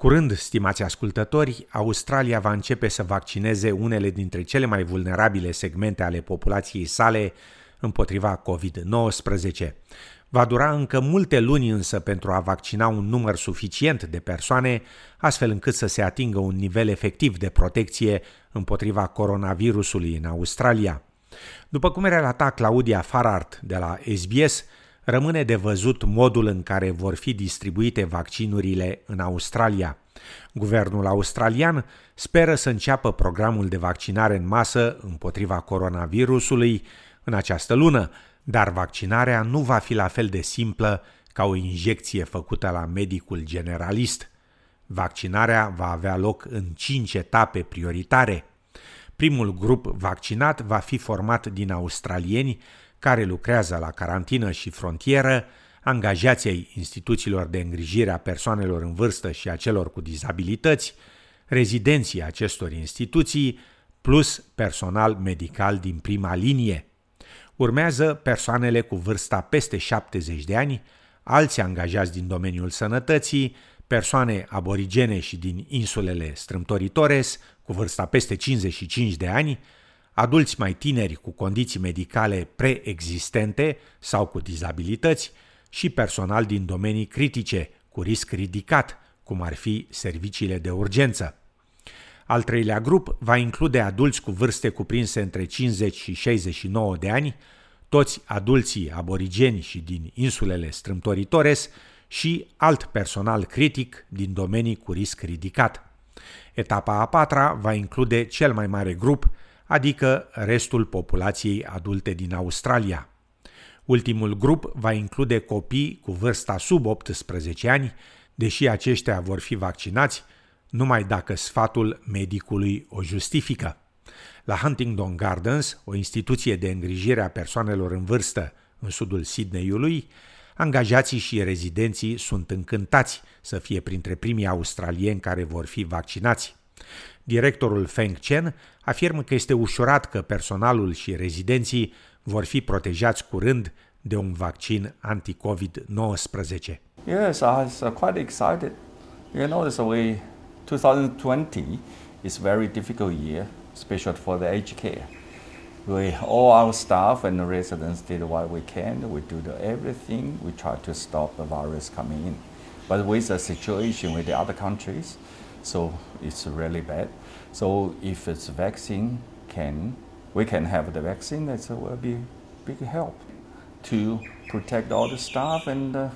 Curând, stimați ascultători, Australia va începe să vaccineze unele dintre cele mai vulnerabile segmente ale populației sale împotriva COVID-19. Va dura încă multe luni însă pentru a vaccina un număr suficient de persoane, astfel încât să se atingă un nivel efectiv de protecție împotriva coronavirusului în Australia. După cum relata Claudia Farart de la SBS, rămâne de văzut modul în care vor fi distribuite vaccinurile în Australia. Guvernul australian speră să înceapă programul de vaccinare în masă împotriva coronavirusului în această lună, dar vaccinarea nu va fi la fel de simplă ca o injecție făcută la medicul generalist. Vaccinarea va avea loc în cinci etape prioritare. Primul grup vaccinat va fi format din australieni care lucrează la carantină și frontieră, angajații instituțiilor de îngrijire a persoanelor în vârstă și a celor cu dizabilități, rezidenții acestor instituții, plus personal medical din prima linie. Urmează persoanele cu vârsta peste 70 de ani, alți angajați din domeniul sănătății, persoane aborigene și din insulele strâmtoritores cu vârsta peste 55 de ani, adulți mai tineri cu condiții medicale preexistente sau cu dizabilități și personal din domenii critice cu risc ridicat, cum ar fi serviciile de urgență. Al treilea grup va include adulți cu vârste cuprinse între 50 și 69 de ani, toți adulții aborigeni și din insulele strâmtoritores și alt personal critic din domenii cu risc ridicat. Etapa a patra va include cel mai mare grup, adică restul populației adulte din Australia. Ultimul grup va include copii cu vârsta sub 18 ani, deși aceștia vor fi vaccinați numai dacă sfatul medicului o justifică. La Huntingdon Gardens, o instituție de îngrijire a persoanelor în vârstă în sudul Sydneyului, angajații și rezidenții sunt încântați să fie printre primii australieni care vor fi vaccinați. Directorul Feng Chen afirmă că este ușurat că personalul și rezidenții vor fi protejați curând de un vaccin anti-COVID-19. Yes, I was uh, quite excited. You know, this way 2020 is a very difficult year, especially for the aged care. We, all our staff and the residents did what we can. We do the everything. We try to stop the virus coming in. But with the situation with the other countries, so it's really bad. So if it's vaccine can, we can have the vaccine, that will be big help to protect all the staff and uh,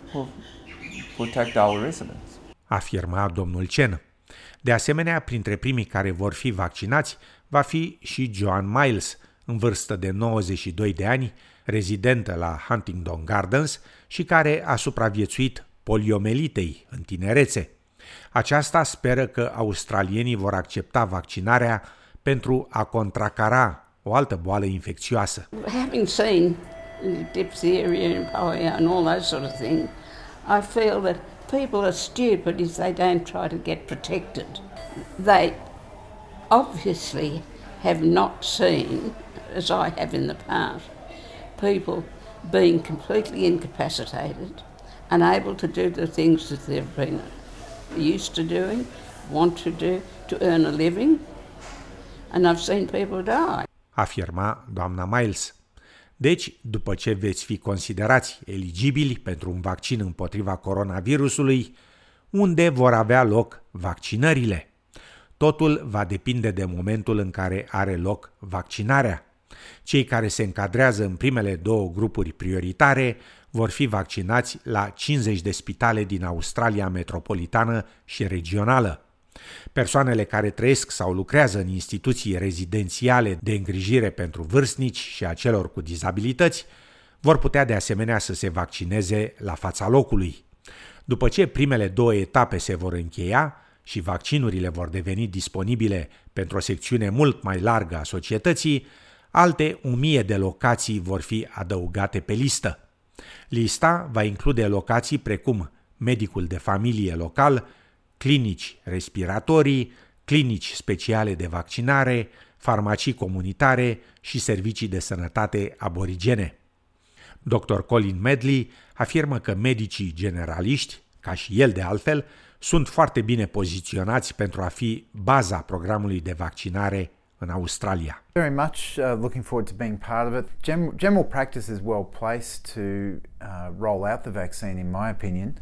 protect our residents. Afirma domnul Chen. De asemenea, printre primii care vor fi vaccinați va fi și Joan Miles, în vârstă de 92 de ani, rezidentă la Huntingdon Gardens și care a supraviețuit poliomelitei în tinerețe. Aceasta speră că australienii vor accepta vaccinarea pentru a contracara o altă boală infecțioasă. Having seen diphtheria and polio and all those sort of things, I feel that people are stupid if they don't try to get protected. They obviously have not seen, as I have in the past, people being completely incapacitated, unable to do the things that they've been used to doing, want to do, to earn a living, and I've seen people die. Afirma doamna Miles. Deci, după ce veți fi considerați eligibili pentru un vaccin împotriva coronavirusului, unde vor avea loc vaccinările? Totul va depinde de momentul în care are loc vaccinarea. Cei care se încadrează în primele două grupuri prioritare vor fi vaccinați la 50 de spitale din Australia metropolitană și regională. Persoanele care trăiesc sau lucrează în instituții rezidențiale de îngrijire pentru vârstnici și a celor cu dizabilități vor putea de asemenea să se vaccineze la fața locului. După ce primele două etape se vor încheia și vaccinurile vor deveni disponibile pentru o secțiune mult mai largă a societății, alte o mie de locații vor fi adăugate pe listă. Lista va include locații precum medicul de familie local, clinici respiratorii, clinici speciale de vaccinare, farmacii comunitare și servicii de sănătate aborigene. Dr. Colin Medley afirmă că medicii generaliști, ca și el de altfel, sunt foarte bine poziționați pentru a fi baza programului de vaccinare în Australia. Very much uh, looking forward to being part of it. Gen- general practice is well placed to uh, roll out the vaccine, in my opinion.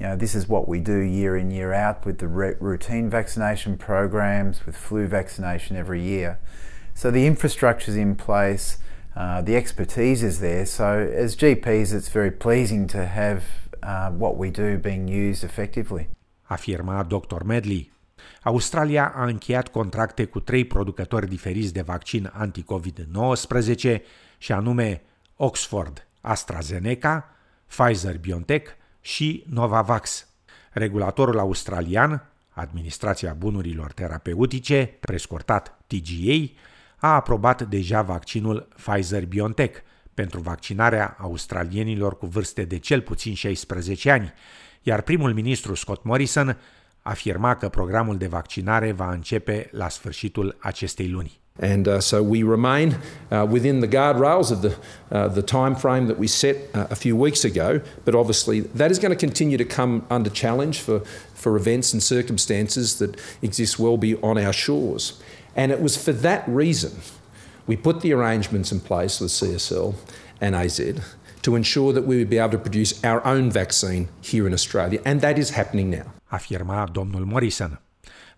You know, this is what we do year in, year out with the re- routine vaccination programs, with flu vaccination every year. So the infrastructure is in place, uh, the expertise is there. So as GPs, it's very pleasing to have uh, what we do being used effectively. Afirma Dr. Medley. Australia a încheiat contracte cu trei producători diferiți de vaccin anti-COVID-19 și anume Oxford AstraZeneca, Pfizer-BioNTech și Novavax. Regulatorul australian, Administrația Bunurilor Terapeutice, prescurtat TGA, a aprobat deja vaccinul Pfizer-BioNTech pentru vaccinarea australienilor cu vârste de cel puțin 16 ani, iar primul ministru Scott Morrison afirma că programul de vaccinare va începe la sfârșitul acestei luni. And uh, so we remain uh, within the guardrails of the, uh, the time frame that we set uh, a few weeks ago, but obviously that is going to continue to come under challenge for, for events and circumstances that exist well beyond our shores. And it was for that reason we put the arrangements in place with CSL and AZ to ensure that we would be able to produce our own vaccine here in Australia, and that is happening now. Afirma domnul Morrison.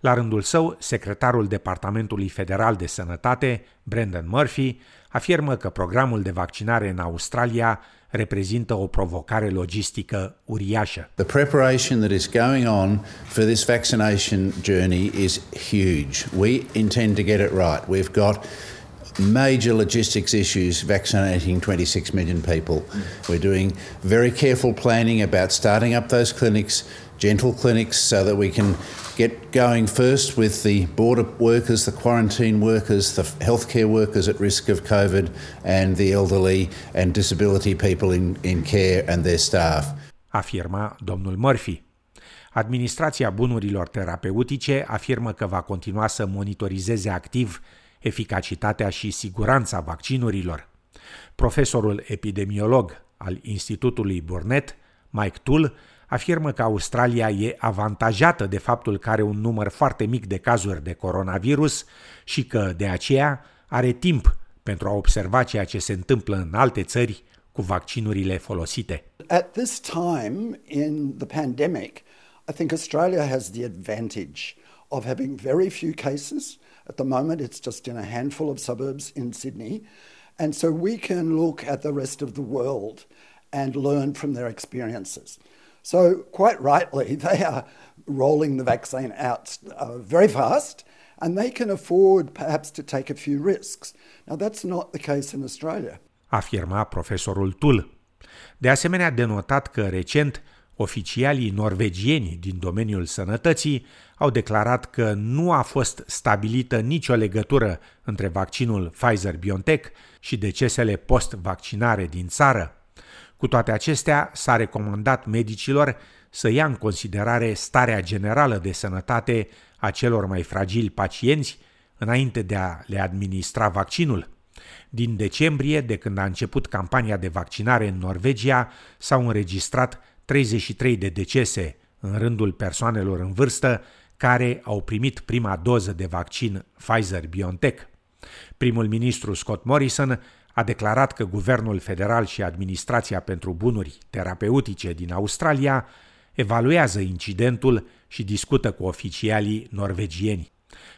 La rândul său, secretarul Departamentului Federal de Sănătate, Brendan Murphy, afirmă că programul de vaccinare în Australia reprezintă o provocare logistică uriașă. The preparation that is going on for this vaccination journey is huge. We intend to get it right. We've got major logistics issues vaccinating 26 million people. We're doing very careful planning about starting up those clinics, gentle clinics, so that we can get going first with the border workers, the quarantine workers, the healthcare workers at risk of COVID, and the elderly and disability people in, in care and their staff. Afirma domnul Murphy. Administrația bunurilor terapeutice afirmă că va continua să monitorizeze activ eficacitatea și siguranța vaccinurilor. Profesorul epidemiolog al Institutului Burnett, Mike Tull, afirmă că Australia e avantajată de faptul că are un număr foarte mic de cazuri de coronavirus și că, de aceea, are timp pentru a observa ceea ce se întâmplă în alte țări cu vaccinurile folosite. At this time in the pandemic, I think Australia has the advantage of having very few cases. At the moment, it's just in a handful of suburbs in Sydney. And so we can look at the rest of the world and learn from their experiences. So, quite rightly, they are rolling the vaccine out uh, very fast and they can afford perhaps to take a few risks. Now, that's not the case in Australia. Afirma profesorul Tull. De asemenea, denotat că recent oficialii norvegieni din domeniul sănătății au declarat că nu a fost stabilită nicio legătură între vaccinul Pfizer-BioNTech și decesele post-vaccinare din țară. Cu toate acestea, s-a recomandat medicilor să ia în considerare starea generală de sănătate a celor mai fragili pacienți înainte de a le administra vaccinul. Din decembrie, de când a început campania de vaccinare în Norvegia, s-au înregistrat 33 de decese în rândul persoanelor în vârstă care au primit prima doză de vaccin Pfizer-BioNTech. Primul ministru Scott Morrison a declarat că guvernul federal și administrația pentru bunuri terapeutice din Australia evaluează incidentul și discută cu oficialii norvegieni.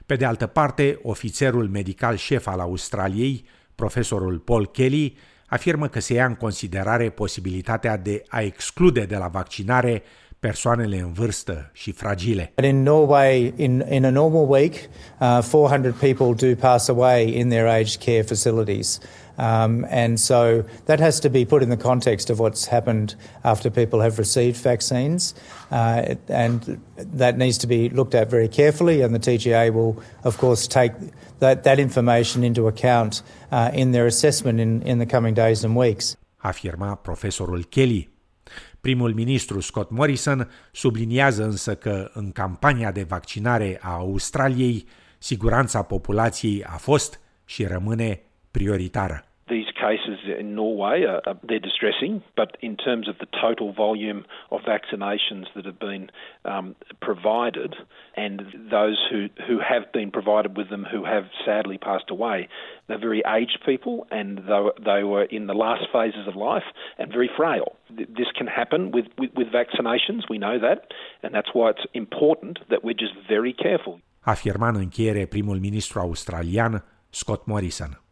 Pe de altă parte, ofițerul medical șef al Australiei, profesorul Paul Kelly, afirmă că se ia în considerare posibilitatea de a exclude de la vaccinare persoanele în vârstă și fragile. In Norway, in, in a normal week, uh, 400 people do pass away in their aged care facilities. Um, and so that has to be put in the context of what's happened after people have received vaccines. Uh, and that needs to be looked at very carefully, and the TGA will, of course, take that, that information into account uh, in their assessment in, in the coming days and weeks. Afirma profesorul Kelly. Primul ministru Scott Morrison subliniază însă că în campania de vaccinare a Australiei, siguranța populației a fost și rămâne prioritară. Cases in Norway are, are, they're distressing, but in terms of the total volume of vaccinations that have been um, provided and those who, who have been provided with them who have sadly passed away, they're very aged people and they were, they were in the last phases of life and very frail. This can happen with, with, with vaccinations, we know that, and that's why it's important that we're just very careful. Afirma în primul ministru australian Scott Morrison.